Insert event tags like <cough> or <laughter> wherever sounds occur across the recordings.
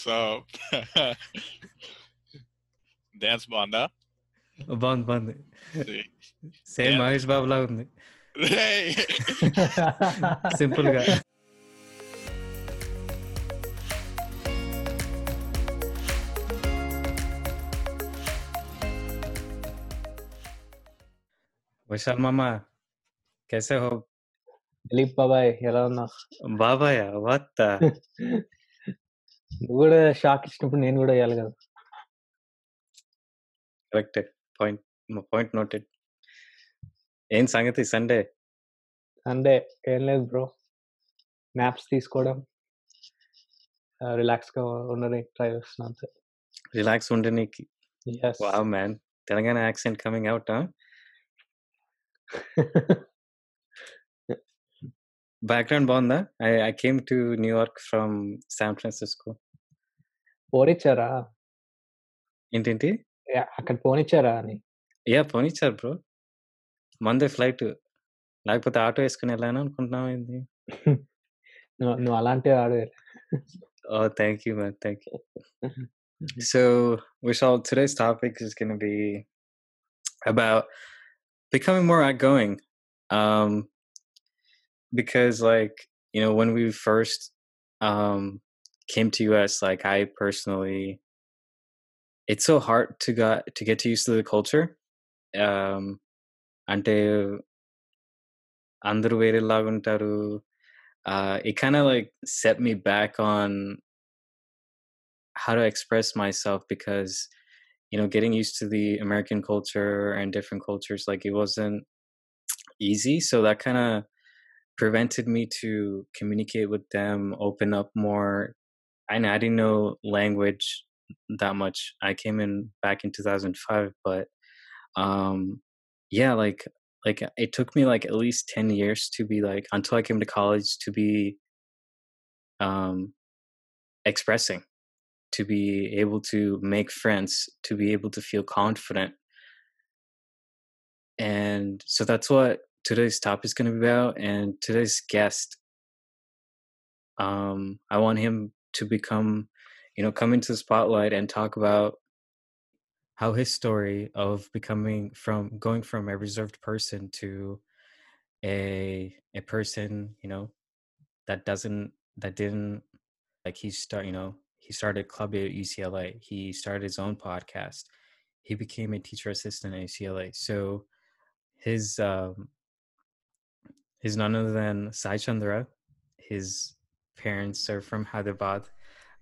So dance బాగుందా బాగుంది బాగుంది సేమ్ మహేష్ బాబు లాగా ఉంది రేయ్. సింపుల్ గా విశాల్ మామ कैसे हो దిలీప్ బాబాయ్ ఎలా ఉన్నావు బాబాయ్ వాట్ నువ్వు కూడా షాక్ ఇచ్చినప్పుడు నేను కూడా వేయాలి కదా. కరెక్ట్ పాయింట్ పాయింట్ నోటెడ్ ఏం సంగతి? సండే అంటే ఏం లేదు బ్రో మ్యాప్స్ తీసుకోవడం. రిలాక్స్గా ఉండడానికి ట్రై చేస్తున్నా అంతే. Relax ఉండనీకి. Wow man Telangana accent coming out background బాగుందా? I I came to New York from San Francisco పోనిచ్చారా ఏంటేంటి యా, అక్కడ పోనిచ్చారా అని యా పోనిచ్చారు బ్రో మందే ఫ్లైట్ లేకపోతే ఆటో వేసుకుని వెళ్ళాను అనుకుంటున్నావు ఏంది నువ్వు నువ్వు అలాంటి ఆడు ఓ thank you man thank you So, Vishal, today's topic is going to be about becoming more outgoing. Um, because, like, you know, when we first um, came to US, like, I personally, it's so hard to get to get used to the culture. Um, అంటే అందరూ వేరేలాగా ఉంటారు uh, it kind of like set me back on how to express myself because you know getting used to the american culture and different cultures like it wasn't easy so that kind of prevented me to communicate with them open up more i i didn't know language that much i came in back in 2005 but um yeah like like it took me like at least 10 years to be like until i came to college to be um expressing to be able to make friends, to be able to feel confident. And so that's what today's topic is going to be about. And today's guest, um, I want him to become, you know, come into the spotlight and talk about how his story of becoming from going from a reserved person to a a person, you know, that doesn't that didn't like he start, you know, he started club at UCLA. He started his own podcast. He became a teacher assistant at UCLA. So his um his none other than Sai Chandra. His parents are from Hyderabad.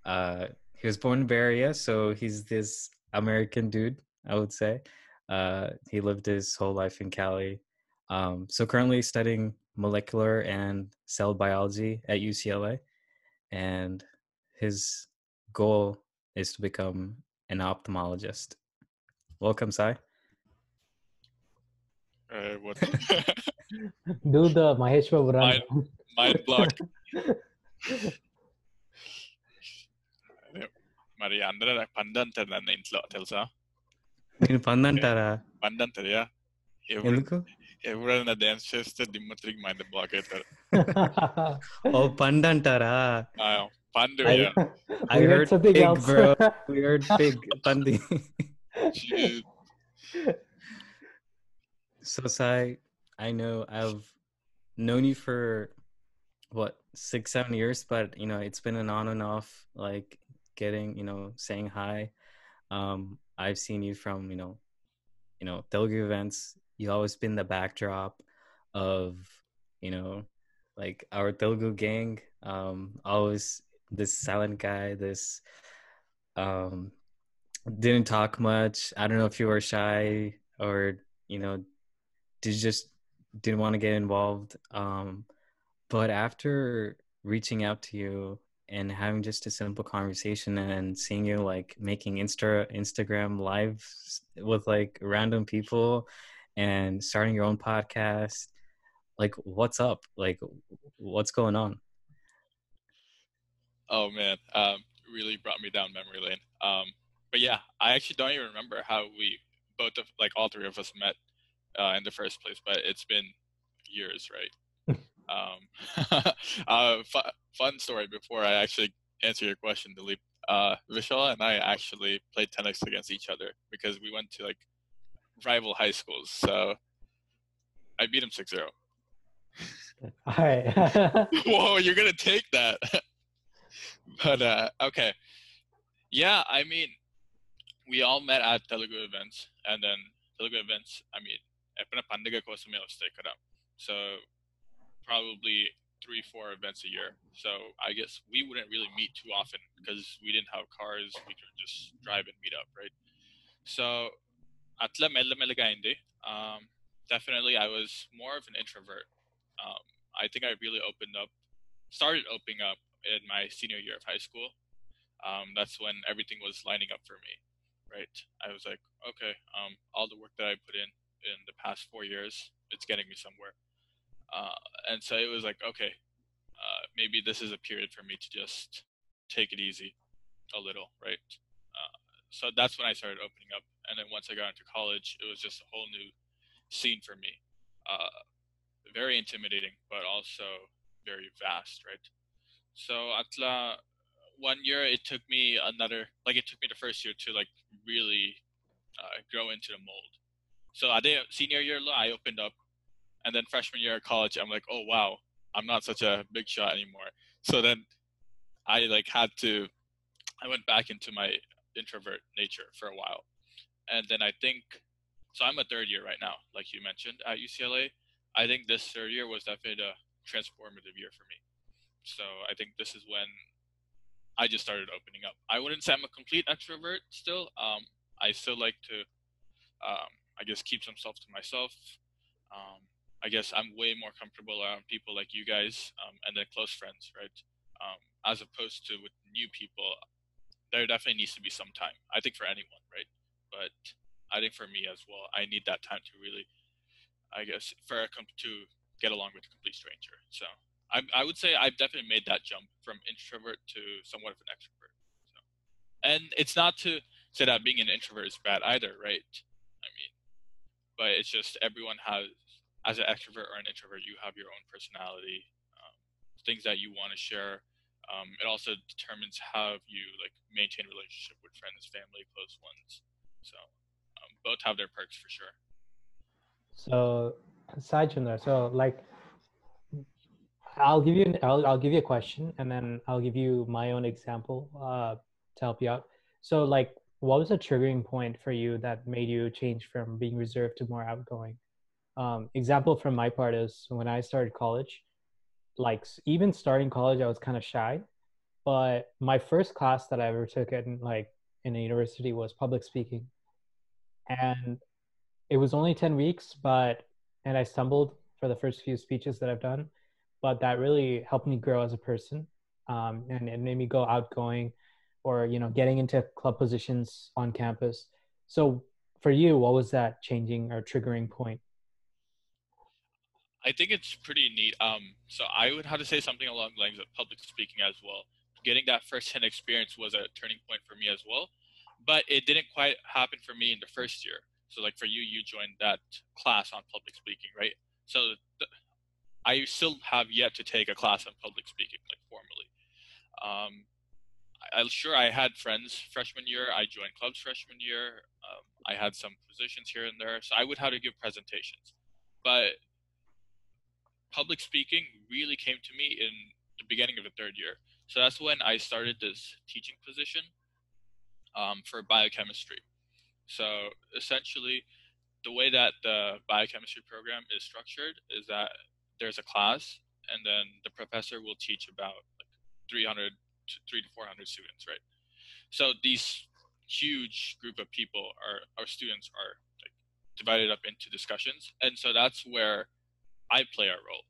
Uh, he was born in Bay Area, so he's this American dude, I would say. Uh, he lived his whole life in Cali. Um, so currently studying molecular and cell biology at UCLA, and his goal is to become an ophthalmologist. Welcome, Sai. Uh, what? <laughs> Do the Mahesh mind, mind block. <laughs> అదే, మరి అందరూ నాకు పండు అంటారు నన్ను ఇంట్లో తెలుసా నేను పందంటారా పండు అంటారు యా ఎవరు ఎందుకు ఎవరైనా డాన్స్ చేస్తే దిమ్మ తిరిగి మైండ్ బ్లాక్ అవుతారు ఓ పండు అంటారా ఆ, పండు I- yeah I We heard heard something pig, else. bro. We heard pig, pandi. Shit. so, Sai, I know I've known you for what six, seven years, but you know it's been an on and off, like getting, you know, saying hi. Um, I've seen you from, you know, you know, Telugu events. You've always been the backdrop of, you know, like our Telugu gang. Um, always this silent guy, this um didn't talk much. I don't know if you were shy or, you know, did you just didn't want to get involved. Um, but after reaching out to you and having just a simple conversation and seeing you like making Insta Instagram lives with like random people and starting your own podcast, like what's up? Like what's going on? Oh man, um, really brought me down memory lane. Um, but yeah, I actually don't even remember how we both of like all three of us met uh, in the first place. But it's been years, right? um, <laughs> uh, fu- fun story before I actually answer your question, Dilip. uh, Vishal and I actually played tennis against each other because we went to like rival high schools. So I beat him 6 0. <laughs> All right. <laughs> Whoa, you're going to take that. but uh, okay. Yeah, I mean, we all met at Telugu events. And then Telugu events, I mean, ఎప్పుడైనా పండుగ కోసమే వస్తాయి కదా so probably three four events a year. So i guess we wouldn't really meet too often because we didn't have cars. We could just drive and meet up right? So atla mella mellaga aindi um definitely i was more of an introvert. Um i think i really opened up started opening up in my senior year of high school. Um that's when everything was lining up for me right? I was like okay um all the work that i put in in the past four years it's getting me somewhere uh, and so it was like okay uh, maybe this is a period for me to just take it easy a little right? Uh, so that's when i started opening up. And then once i got into college it was just a whole new scene for me. Uh, very intimidating but also very vast right? So atla one year it took me another like it took me the first year to like really uh, grow into the mold. So I did senior year I opened up, and then freshman year of college I'm like, oh wow, I'm not such a big shot anymore. So then I like had to, I went back into my introvert nature for a while, and then I think, so I'm a third year right now, like you mentioned at UCLA. I think this third year was definitely a transformative year for me. So I think this is when I just started opening up. I wouldn't say I'm a complete extrovert still. Um, I still like to um, I guess keep some stuff to myself. Um, I guess I'm way more comfortable around people like you guys um, and then close friends, right? Um, as opposed to with new people, there definitely needs to be some time. I think for anyone, right? But I think for me as well, I need that time to really, I guess, for a com- to get along with a complete stranger. So I, I would say I've definitely made that jump from introvert to somewhat of an extrovert. So, and it's not to say that being an introvert is bad either, right? I mean, but it's just everyone has as an extrovert or an introvert you have your own personality um, things that you want to share um, it also determines how you like maintain relationship with friends family close ones so um, both have their perks for sure. So aside from that so like i'll give you I'll, I'll give you a question and then i'll give you my own example uh, to help you out. So like what was a triggering point for you that made you change from being reserved to more outgoing um, example from my part is when i started college like even starting college i was kind of shy but my first class that i ever took in like in a university was public speaking. And it was only 10 weeks but and i stumbled for the first few speeches that i've done but that really helped me grow as a person um, and it made me go outgoing or you know getting into club positions on campus. So for you what was that changing or triggering point i think it's pretty neat um so i would have to say something along the lines of public speaking as well getting that first-hand experience was a turning point for me as well but it didn't quite happen for me in the first year so like for you you joined that class on public speaking right so i still have yet to take a class on public speaking like formally um, I, sure I had friends freshman year. I joined clubs freshman year. Um, I had some positions here and there, so I would have to give presentations. But public speaking really came to me in the beginning of the third year. So that's when I started this teaching position um, for biochemistry. So essentially, the way that the biochemistry program is structured is that there's a class, and then the professor will teach about like 300 to three to 400 students, right? So these huge group of people are our students are like divided up into discussions, and so that's where I play a role.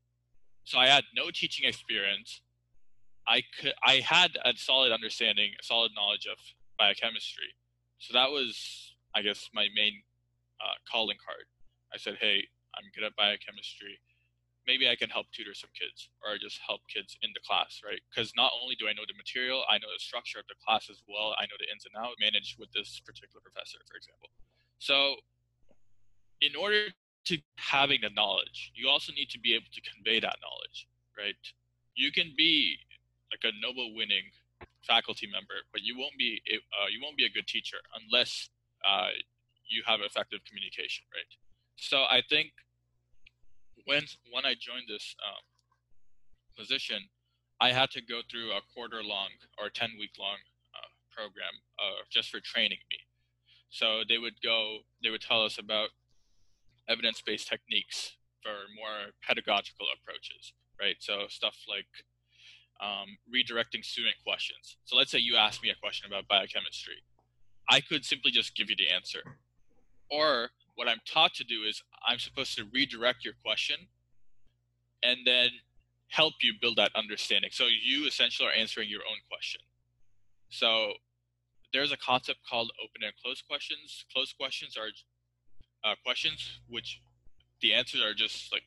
So I had no teaching experience. I could I had a solid understanding, a solid knowledge of biochemistry. So that was, I guess, my main uh, calling card. I said, "Hey, I'm good at biochemistry maybe I can help tutor some kids or just help kids in the class, right? Because not only do I know the material, I know the structure of the class as well. I know the ins and outs, manage with this particular professor, for example. So, in order to having the knowledge, you also need to be able to convey that knowledge, right? You can be like a Nobel winning faculty member, but you won't be uh, you won't be a good teacher unless uh, you have effective communication, right? So I think when when I joined this um, position, I had to go through a quarter long or ten week long uh, program uh, just for training me. So they would go, they would tell us about evidence based techniques for more pedagogical approaches, right? So stuff like um, redirecting student questions. So let's say you ask me a question about biochemistry. I could simply just give you the answer. Or what I'm taught to do is I'm supposed to redirect your question and then help you build that understanding. So you essentially are answering your own question. So there's a concept called open and closed questions. Closed questions are uh, questions which the answers are just like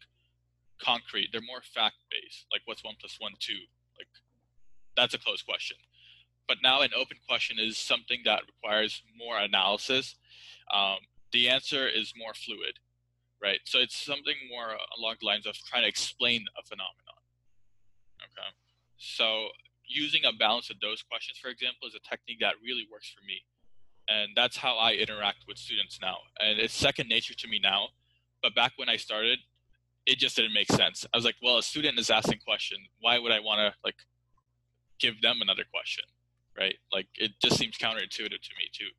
concrete. They're more fact based, like what's one plus one two. Like that's a closed question. But now an open question is something that requires more analysis. Um, the answer is more fluid, right? So it's something more along the lines of trying to explain a phenomenon. Okay, so using a balance of those questions, for example, is a technique that really works for me. And that's how I interact with students now. And it's second nature to me now. But back when I started, it just didn't make sense. I was like, well, a student is asking question. Why would I want to like give them another question? Right? Like it just seems counterintuitive to me too.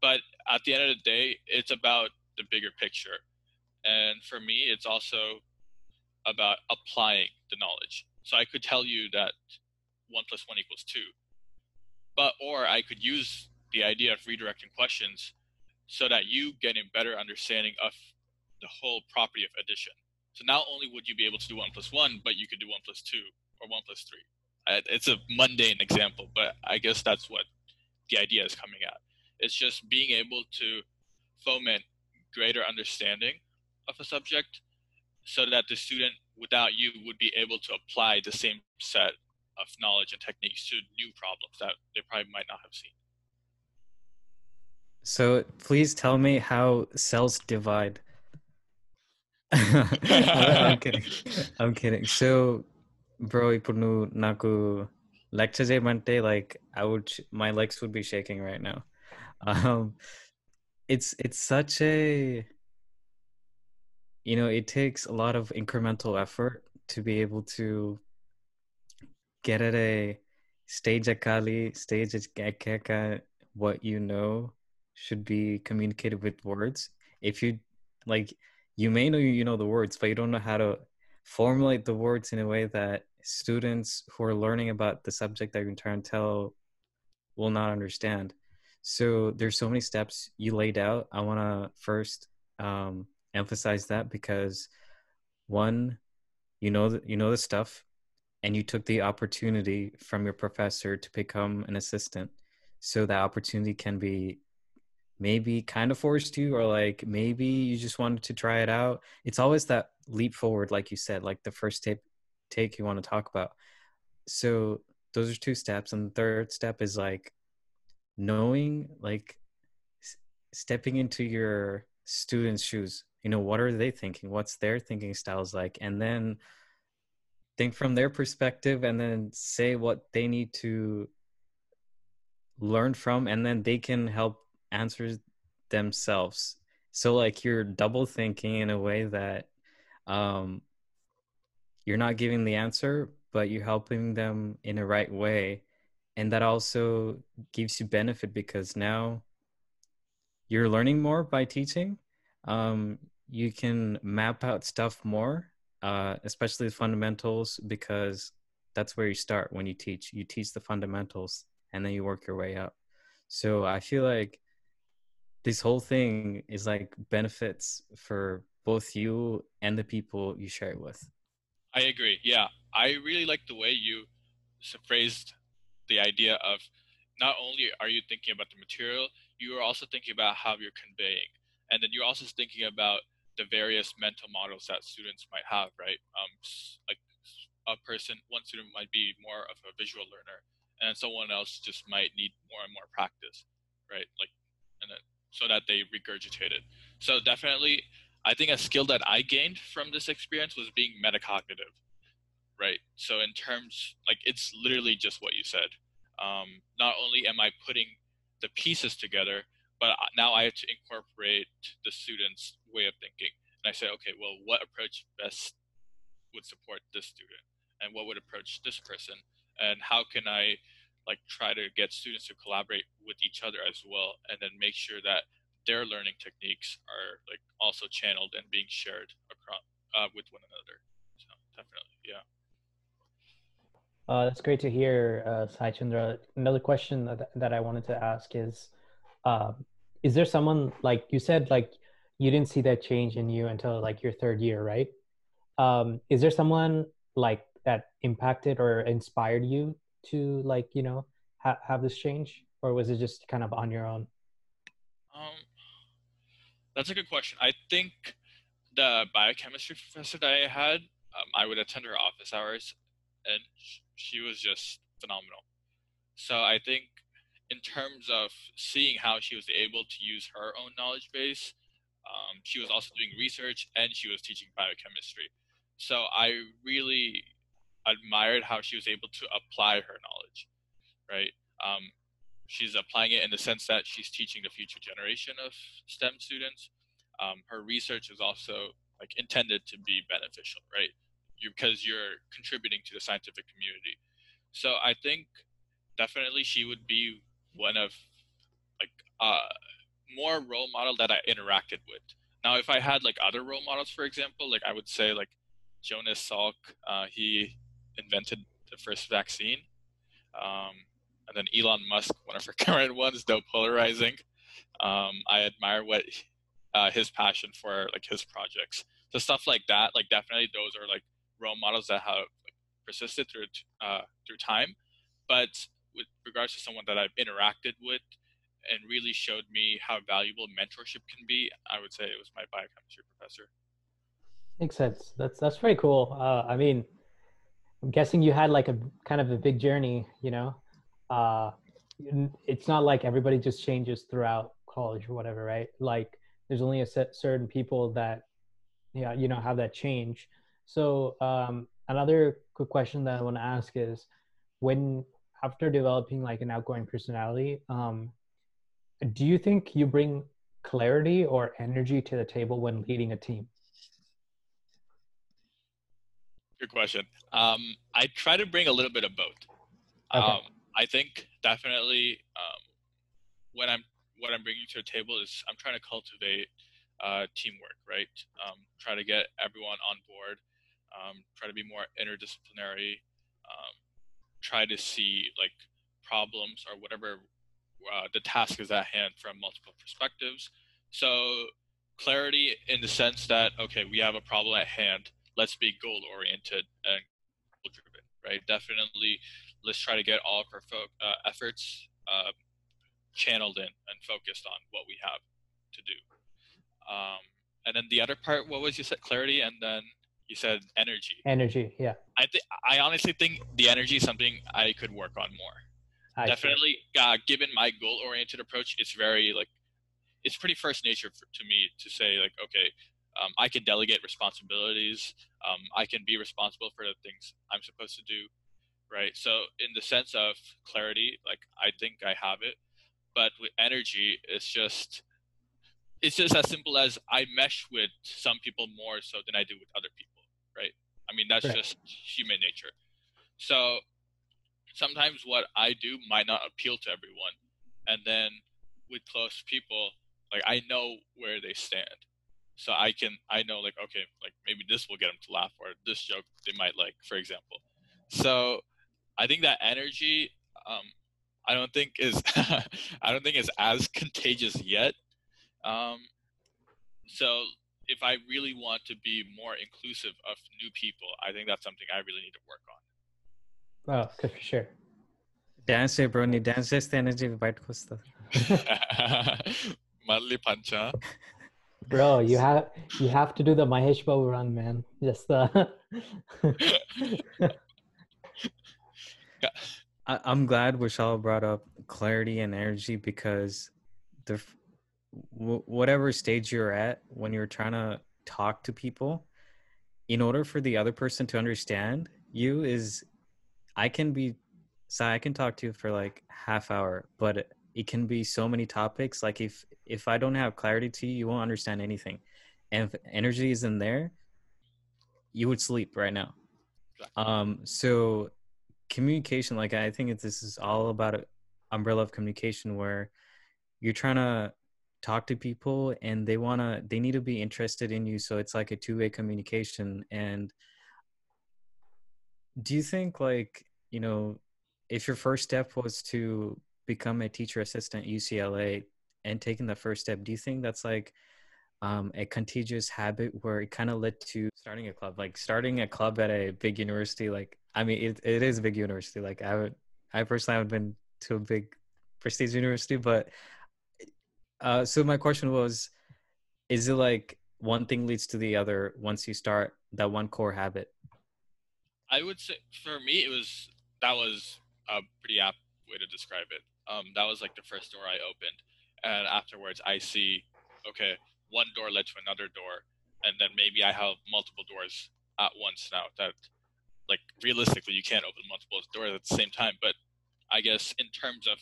But at the end of the day, it's about the bigger picture. And for me, it's also about applying the knowledge. So I could tell you that one plus one equals two. But or I could use the idea of redirecting questions so that you get a better understanding of the whole property of addition. So not only would you be able to do one plus one, but you could do one plus two or one plus three. It's a mundane example, but I guess that's what the idea is coming at. It's just being able to foment greater understanding of a subject so that the student without you would be able to apply the same set of knowledge and techniques to new problems that they probably might not have seen. So please tell me how cells divide. <laughs> I'm kidding. <laughs> I'm kidding. So, bro, ఇప్పుడు naku lecture చేయమంటే like I would my legs would be shaking right now. Um, it's it's such a you know it takes a lot of incremental effort to be able to get at a stage at Kali, stage at Keka, what you know should be communicated with words. If you like, you may know you know the words, but you don't know how to formulate the words in a way that students who are learning about the subject that you're trying to tell will not understand. So there's so many steps you laid out. I want to first um, emphasize that because one, you know the, you know the stuff, and you took the opportunity from your professor to become an assistant. So that opportunity can be maybe kind of forced to or like maybe you just wanted to try it out. It's always that leap forward, like you said, like the first take take you want to talk about. So those are two steps, and the third step is like knowing like s- stepping into your students shoes you know what are they thinking what's their thinking styles like and then think from their perspective and then say what they need to learn from and then they can help answer themselves. So like you're double thinking in a way that um you're not giving the answer but you're helping them in a right way. And that also gives you benefit because now you're learning more by teaching. Um, you can map out stuff more uh, especially the fundamentals because that's where you start when you teach. You teach the fundamentals and then you work your way up. So i feel like this whole thing is like benefits for both you and the people you share it with i agree yeah i really like the way you phrased the idea of not only are you thinking about the material, you are also thinking about how you're conveying. And then you're also thinking about the various mental models that students might have, right? Um, like a person, one student might be more of a visual learner, and someone else just might need more and more practice, right? Like, so that they regurgitate it. So definitely, I think a skill that I gained from this experience was being metacognitive, right? So in terms, like, it's literally just what you said um, not only am I putting the pieces together, but now I have to incorporate the students' way of thinking. And I say, okay, well, what approach best would support this student, and what would approach this person, and how can I like try to get students to collaborate with each other as well, and then make sure that their learning techniques are like also channeled and being shared across uh, with one another. So definitely, yeah. Uh, that's great to hear, uh, Sai Chandra. Another question that, that I wanted to ask is, uh, is there someone like you said, like you didn't see that change in you until like your third year, right? Um, is there someone like that impacted or inspired you to like you know ha- have this change, or was it just kind of on your own? Um, that's a good question. I think the biochemistry professor that I had, um, I would attend her office hours, and she was just phenomenal. So I think in terms of seeing how she was able to use her own knowledge base, um, she was also doing research and she was teaching biochemistry. So I really admired how she was able to apply her knowledge, right? Um, she's applying it in the sense that she's teaching the future generation of STEM students. Um, her research is also like intended to be beneficial, right? you because you're contributing to the scientific community. So I think definitely she would be one of like uh more role model that I interacted with. Now, if I had like other role models, for example, like I would say like Jonas Salk, uh, he invented the first vaccine, um, and then Elon Musk, one of our <laughs> current ones, though polarizing. Um, I admire what uh, his passion for like his projects. So stuff like that, like definitely those are like role models that have like, persisted through uh, through time. But with regards to someone that I've interacted with and really showed me how valuable mentorship can be, I would say it was my biochemistry professor. Makes sense. That's that's very cool. Uh, I mean, I'm guessing you had like a kind of a big journey. You know, uh, it's not like everybody just changes throughout college or whatever, right? Like, there's only a set certain people that, yeah, you know, have that change. So um, another quick question that I want to ask is, when after developing like an outgoing personality, um, do you think you bring clarity or energy to the table when leading a team? Good question. Um, I try to bring a little bit of both. Okay. Um, I think definitely um, when I'm what I'm bringing to the table is I'm trying to cultivate uh, teamwork, right? Um, try to get everyone on board um, try to be more interdisciplinary, um, try to see like problems or whatever uh, the task is at hand from multiple perspectives. So clarity in the sense that okay, we have a problem at hand. Let's be goal oriented and goal driven, right? Definitely, let's try to get all of our fo- uh, efforts uh, channeled in and focused on what we have to do. Um, and then the other part, what was you said? Clarity, and then you said energy. Energy, yeah. I think I honestly think the energy is something I could work on more. I Definitely, uh, given my goal-oriented approach, it's very like it's pretty first nature for, to me to say like, okay, um, I can delegate responsibilities. Um, I can be responsible for the things I'm supposed to do, right? So in the sense of clarity, like I think I have it, but with energy, it's just it's just as simple as I mesh with some people more so than I do with other people right? I mean, that's right. just human nature. So sometimes what I do might not appeal to everyone. And then with close people, like I know where they stand so I can I know like okay like maybe this will get them to laugh or this joke they might like for example. So I think that energy um, I don't think is <laughs> I don't think is as contagious yet. Um, so if I really want to be more inclusive of new people, I think that's something I really need to work on. Oh, good for sure. Dance bro, need dance hai energy bite costa. Malli pancha. Bro, you have you have to do the Mahesh Babu run, man. Just the. Uh, <laughs> I, I'm glad Vishal brought up clarity and energy because the w- whatever stage you're at when you're trying to talk to people in order for the other person to understand you is i can be so I can talk to you for like half hour, but it can be so many topics. Like if if I don't have clarity to you, you won't understand anything. And if energy isn't there, you would sleep right now. Um, so communication, like I think this is all about an umbrella of communication where you're trying to talk to people and they want to they need to be interested in you so it's like a two-way communication and do you think like you know if your first step was to become a teacher assistant at ucla and taking the first step do you think that's like um, a contagious habit where it kind of led to starting a club like starting a club at a big university like i mean it, it is a big university like i would i personally haven't been to a big prestige university but uh, so my question was, is it like one thing leads to the other once you start that one core habit? I would say for me, it was that was a pretty apt way to describe it. Um, that was like the first door I opened, and afterwards I see, okay, one door led to another door, and then maybe I have multiple doors at once now. That, like, realistically, you can't open multiple doors at the same time. But I guess in terms of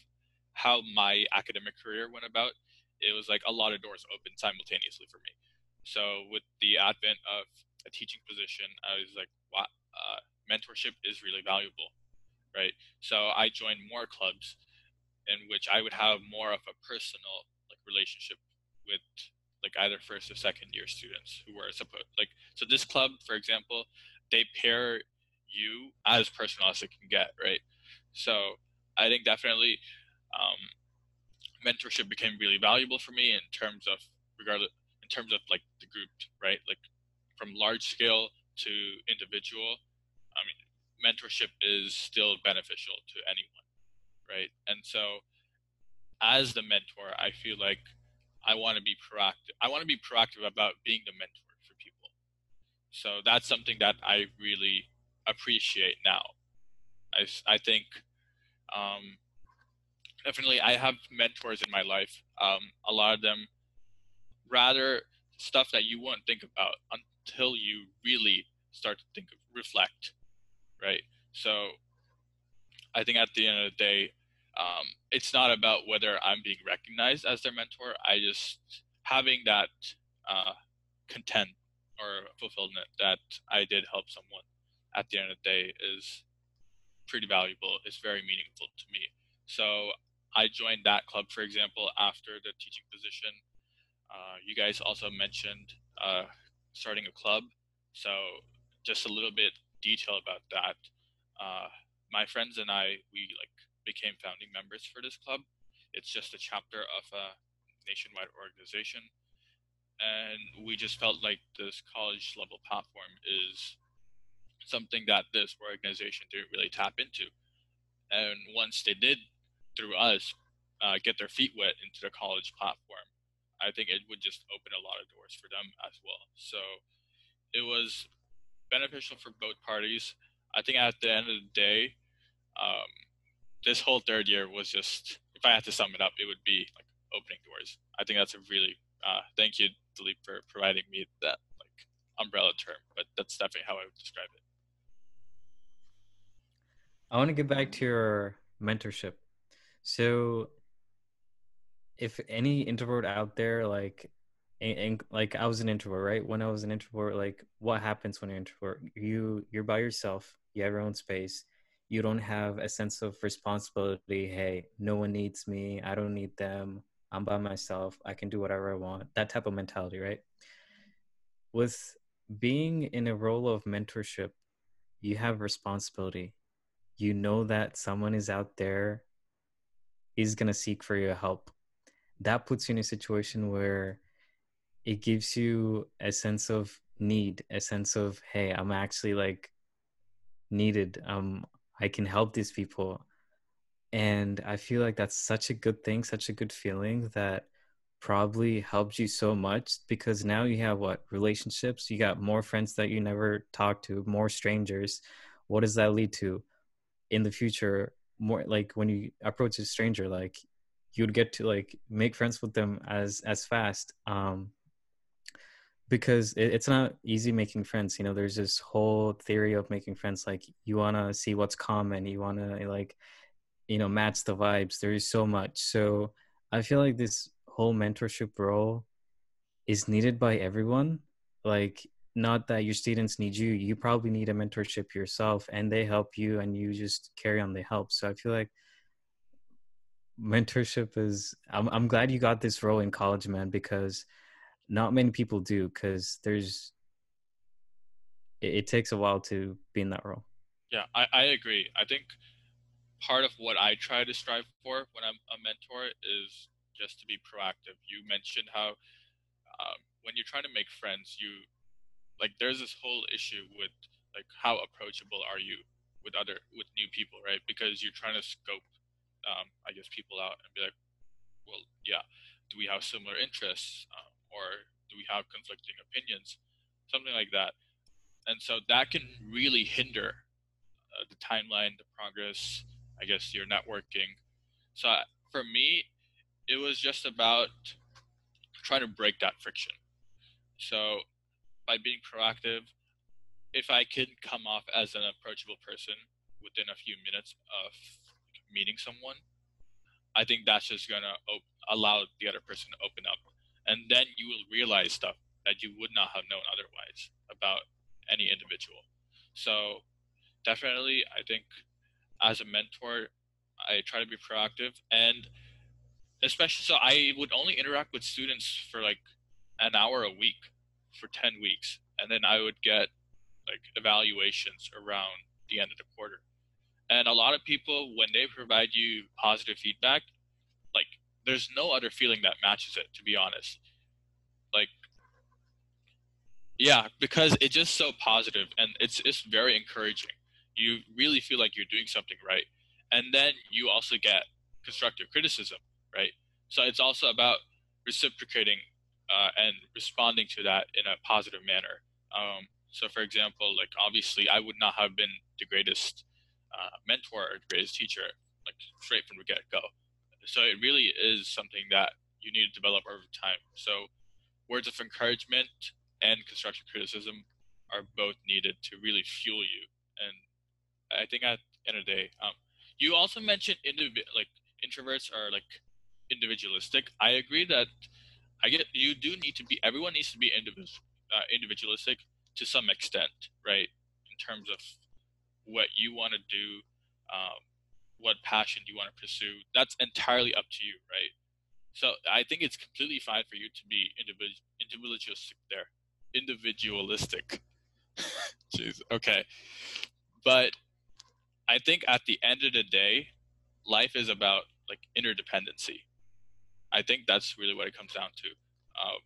how my academic career went about, it was like a lot of doors opened simultaneously for me. So with the advent of a teaching position, I was like, wow, uh, mentorship is really valuable, right? So I joined more clubs in which I would have more of a personal like relationship with like either first or second year students who were supposed like so this club for example they pair you as personal as it can get right? So i think definitely um, mentorship became really valuable for me in terms of regardless in terms of like the group right? Like from large scale to individual i mean mentorship is still beneficial to anyone right? And so as the mentor i feel like i want to be proactive i want to be proactive about being the mentor for people. So that's something that i really appreciate now. I, I think um, definitely i have mentors in my life um, a lot of them rather stuff that you won't think about until you really start to think of reflect right? So i think at the end of the day um, it's not about whether i'm being recognized as their mentor i just having that uh, content or fulfillment that i did help someone at the end of the day is pretty valuable it's very meaningful to me so I joined that club, for example, after the teaching position. Uh, you guys also mentioned uh, starting a club, so just a little bit detail about that. Uh, my friends and I, we like became founding members for this club. It's just a chapter of a nationwide organization, and we just felt like this college level platform is something that this organization didn't really tap into. And once they did through us uh, get their feet wet into the college platform, I think it would just open a lot of doors for them as well. So it was beneficial for both parties. I think at the end of the day, um, this whole third year was just, if I had to sum it up, it would be like opening doors. I think that's a really, uh, thank you, Dilip, for providing me that like umbrella term, but that's definitely how I would describe it. I want to get back to your mentorship. So, if any introvert out there, like, and, and, like I was an introvert, right? When I was an introvert, like, what happens when you're introvert? You you're by yourself. You have your own space. You don't have a sense of responsibility. Hey, no one needs me. I don't need them. I'm by myself. I can do whatever I want. That type of mentality, right? With being in a role of mentorship, you have responsibility. You know that someone is out there is going to seek for your help that puts you in a situation where it gives you a sense of need a sense of hey i'm actually like needed um i can help these people. And i feel like that's such a good thing such a good feeling that probably helped you so much because now you have what relationships? You got more friends that you never talked to more strangers. What does that lead to in the future? More like when you approach a stranger like you'd get to like make friends with them as as fast. Um because it, it's not easy making friends you know there's this whole theory of making friends like you want to see what's common you want to like you know match the vibes there is so much. So i feel like this whole mentorship role is needed by everyone. Like not that your students need you you probably need a mentorship yourself and they help you and you just carry on the help. So i feel like mentorship is i'm, I'm glad you got this role in college man because not many people do because there's it, it, takes a while to be in that role. Yeah I, I agree. I think part of what i try to strive for when i'm a mentor is just to be proactive. You mentioned how um, when you're trying to make friends you like there's this whole issue with like how approachable are you with other with new people right? Because you're trying to scope um, i guess people out and be like well yeah do we have similar interests? Um, or do we have conflicting opinions? Something like that. And so that can really hinder uh, the timeline the progress i guess your networking. So for me it was just about trying to break that friction. So by being proactive if i can come off as an approachable person within a few minutes of meeting someone i think that's just going to op- allow the other person to open up and then you will realize stuff that you would not have known otherwise about any individual. So definitely i think as a mentor i try to be proactive and especially so i would only interact with students for like an hour a week for 10 weeks and then i would get like evaluations around the end of the quarter. And a lot of people when they provide you positive feedback there's no other feeling that matches it to be honest. Like yeah because it's just so positive and it's it's very encouraging. You really feel like you're doing something right and then you also get constructive criticism right? So it's also about reciprocating uh, and responding to that in a positive manner. Um, so for example like obviously i would not have been the greatest uh, mentor or greatest teacher like straight from the get-go so it really is something that you need to develop over time. So words of encouragement and constructive criticism are both needed to really fuel you. And I think at the end of the day, um, you also mentioned indiv- like introverts are like individualistic. I agree that I get you do need to be everyone needs to be individual uh, individualistic to some extent, right? In terms of what you want to do, um, what passion do you want to pursue. That's entirely up to you, right? So I think it's completely fine for you to be individual individualistic there. Individualistic. <laughs> Jeez. Okay. But I think at the end of the day, life is about like interdependency. I think that's really what it comes down to. Um,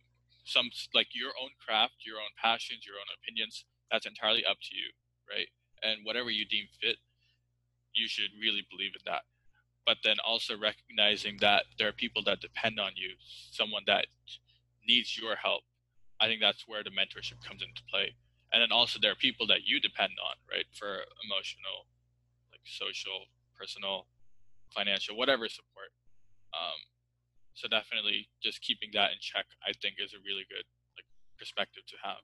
some like your own craft, your own passions, your own opinions. That's entirely up to you, right? And whatever you deem fit, you should really believe in that. But then also recognizing that there are people that depend on you, someone that needs your help. I think that's where the mentorship comes into play. And then also there are people that you depend on, right, for emotional, like social, personal, financial, whatever support. Um, so definitely just keeping that in check, I think, is a really good like perspective to have.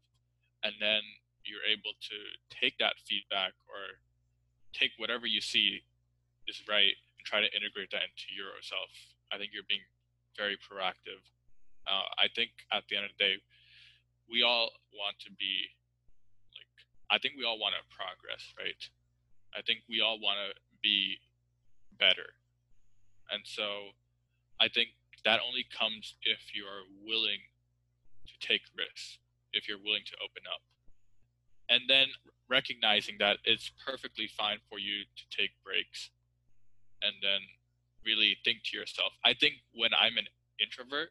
And then you're able to take that feedback or take whatever you see is right and try to integrate that into yourself. I think you're being very proactive. Uh, I think at the end of the day, we all want to be like, I think we all want to progress, right? I think we all want to be better. And so I think that only comes if you're willing to take risks, if you're willing to open up. And then recognizing that it's perfectly fine for you to take breaks and then really think to yourself. I think when I'm an introvert,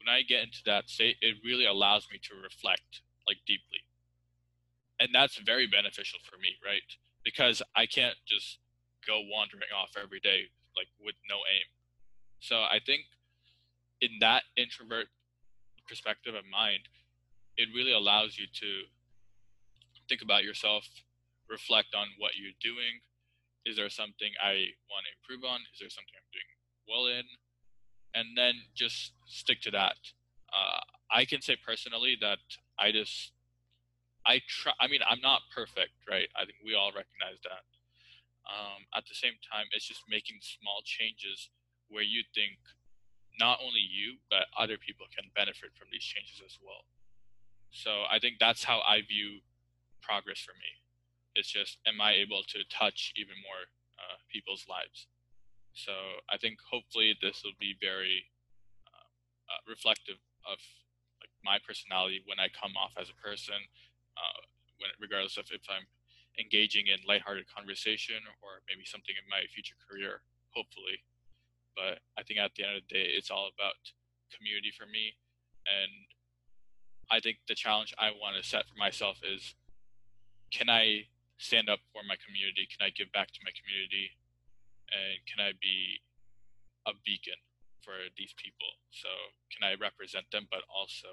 when I get into that state, it really allows me to reflect like deeply. And that's very beneficial for me, right? Because I can't just go wandering off every day like with no aim. So I think in that introvert perspective of mind, it really allows you to think about yourself, reflect on what you're doing. Is there something I want to improve on? Is there something I'm doing well in? And then just stick to that. Uh, I can say personally that I just I try. I mean, I'm not perfect, right? I think we all recognize that. Um, at the same time, it's just making small changes where you think not only you but other people can benefit from these changes as well. So I think that's how I view progress for me. It's just, am I able to touch even more uh, people's lives? So I think hopefully this will be very uh, uh, reflective of like my personality when I come off as a person, uh, when regardless of if I'm engaging in lighthearted conversation or maybe something in my future career, hopefully. But I think at the end of the day, it's all about community for me, and I think the challenge I want to set for myself is, can I stand up for my community? Can I give back to my community? And can I be a beacon for these people? So can I represent them, but also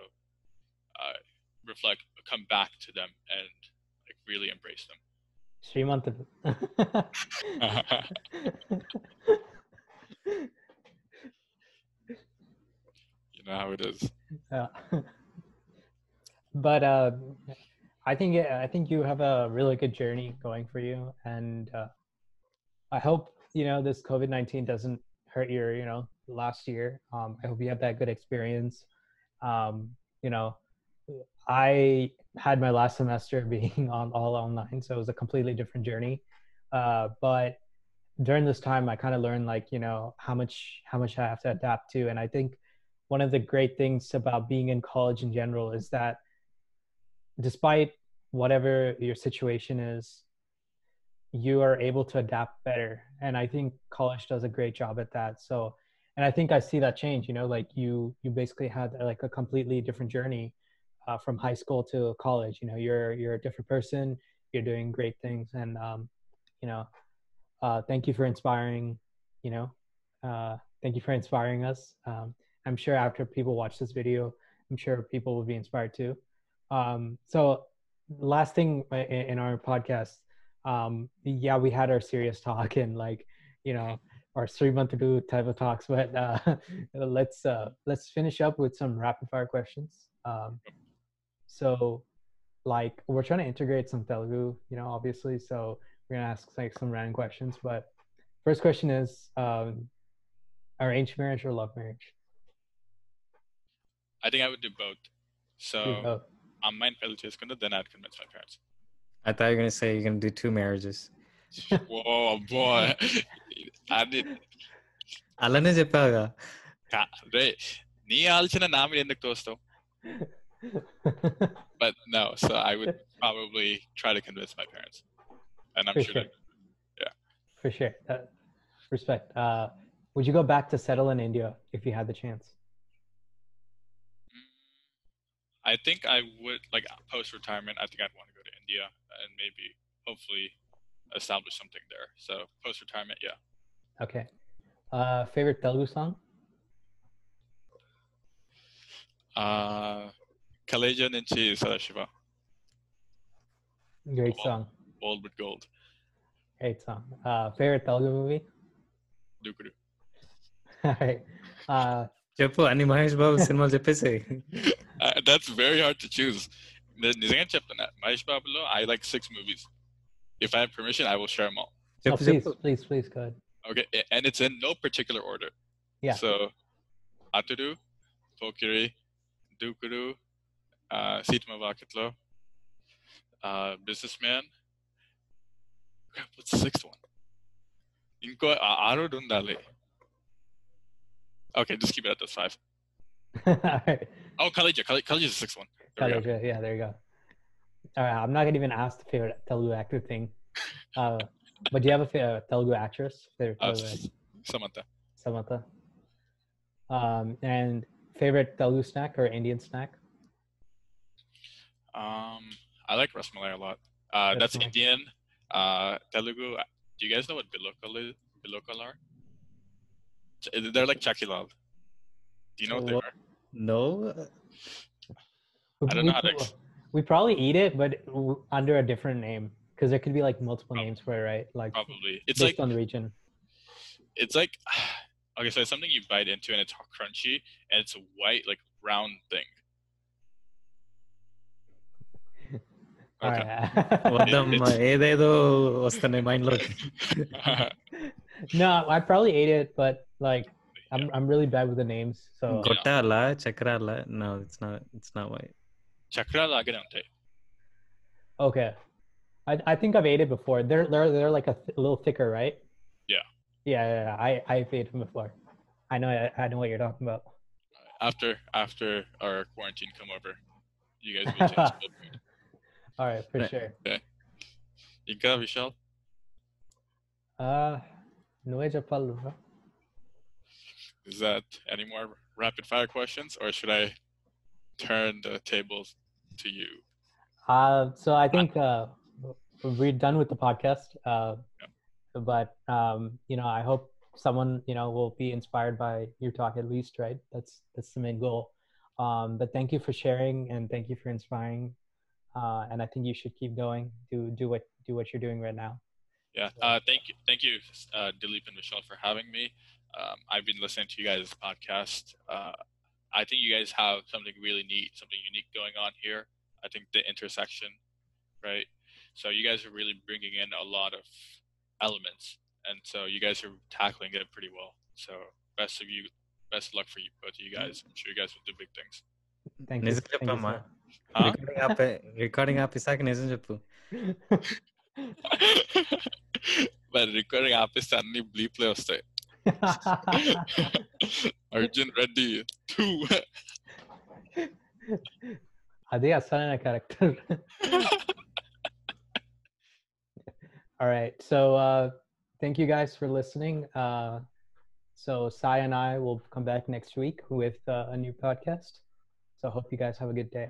uh, reflect, come back to them, and like really embrace them. Srimant. <laughs> you know how it is. Yeah. <laughs> but uh, I think I think you have a really good journey going for you, and uh, I hope you know this COVID nineteen doesn't hurt your you know last year. Um, I hope you have that good experience. Um, you know, I had my last semester <laughs> being on all online, so it was a completely different journey. Uh, but during this time, I kind of learned like you know how much how much I have to adapt to, and I think one of the great things about being in college in general is that despite whatever your situation is, you are able to adapt better. And I think college does a great job at that. So, and I think I see that change. You know, like you you basically had like a completely different journey uh, from high school to college. You know, you're you're a different person. You're doing great things, and um, you know, uh, thank you for inspiring. You know, uh, thank you for inspiring us. Um, I'm sure after people watch this video, I'm sure people will be inspired too. Um, so last thing in, our podcast, um, yeah, we had our serious talk and like, you know, our three month to do type of talks, but uh, <laughs> let's uh, let's finish up with some rapid fire questions. Um, so, like, we're trying to integrate some Telugu, you know, obviously. So we're gonna ask like some random questions. But first question is, um, arranged marriage or love marriage? I think I would do both. So both అమ్మాయిని పెళ్లి చేసుకుంటే then I'd convince my parents. I thought you were gonna say you're gonna do two marriages. Whoa, boy. I did. అలానే చెప్పావుగా రే నీ ఆలోచన నా మీద ఎందుకు తోస్తావు but no so i would probably try to convince my parents and i'm For sure, sure. that- yeah For sure. Uh, respect. Uh, would you go back to settle in India I think I would like post retirement. I think I'd want to go to India and maybe hopefully establish something there. So post retirement, yeah. Okay. Uh, favorite Telugu song? Uh, Kaleja Ninchi Sadashiva, Great song. Old with Gold, Great song. Uh, favorite Telugu movie? Dookudu. <laughs> All right. Uh, చెప్పు అన్ని మహేష్ బాబు సినిమాలు చెప్పేసి Uh, that's very hard to choose. ని- నిజంగా చెప్తున్నా మహేష్ బాబులో I like six movies if I have permission I will share them all. oh, చెప్పు please, చెప్పు please, please, go ahead. Okay, a- and it's in no particular order. Yeah. So, Aturu, Pokiri, Dukuru, uh, Sitma Vakitlo, uh, Businessman. Crap, what's the sixth one? Inko Aro Dundale. Okay, just keep it at those five. <laughs> All right. Oh, Kaleja is the sixth one. There Yeah, there you go. All right. I'm not going to even ask the favorite Telugu actor thing. <laughs> Uh, but do you have a fa- Telugu actress? Favorite Uh, Telugu? Samantha. Samantha. Um, and favorite Telugu snack or Indian snack? Um, I like Rasmalai a lot. Uh, that's. Indian. Uh, Telugu. Do you guys know what bilokal is? Bilokal are? Ch- they're like Chucky Love. Do you know what, what? they are? No. I don't we, know how to. Ex- we probably eat it, but under a different name, because there could be like multiple probably. names for it, right? Like probably it's based like on the region. It's like <sighs> okay, so it's something you bite into and it's crunchy and it's a white like round thing. <laughs> Ah, okay. what the ಏದೇದು ವಸ್ತನೆ mind no, I probably ate it, but like I'm I'm really bad with the names. So Gotala, Chakrala. No, it's not it's not white. Chakrala agadante. Okay. I I think I've ate it before. They're they're they're like a, th- a little thicker, right? Yeah. yeah. Yeah, yeah, I I ate them before. I know I, I know what you're talking about. After after our quarantine come over, you guys. <laughs> All right, for right. sure. Okay. You go, Michelle. Uh Noelia Palva. Is that any more rapid fire questions, or should I turn the tables to you? Uh, so I uh, think uh, we're done with the podcast, uh, yeah. but um, you know I hope someone you know will be inspired by your talk at least, right? That's that's the main goal. Um, but thank you for sharing and thank you for inspiring. Uh, and I think you should keep going. Do do what do what you're doing right now. Yeah, uh, thank you, thank you, uh, Dilip and Michelle for having me. Um, I've been listening to you guys' podcast. Uh, I think you guys have something really neat, something unique going on here. I think the intersection, right? So you guys are really bringing in a lot of elements, and so you guys are tackling it pretty well. So best of you, best of luck for you both of you guys. I'm sure you guys will do big things. Thank you. Thank you huh? recording up, eh, recording up, Isaac Nezinjapu. <laughs> <laughs> మరి recording ఆపేస్తే అన్ని బ్లీప్లే వస్తాయి <laughs> Arjun Reddy too అదే అసలైన character all right so uh thank you guys for listening uh so sai and i will come back next week with uh, a new podcast so hope you guys have a good day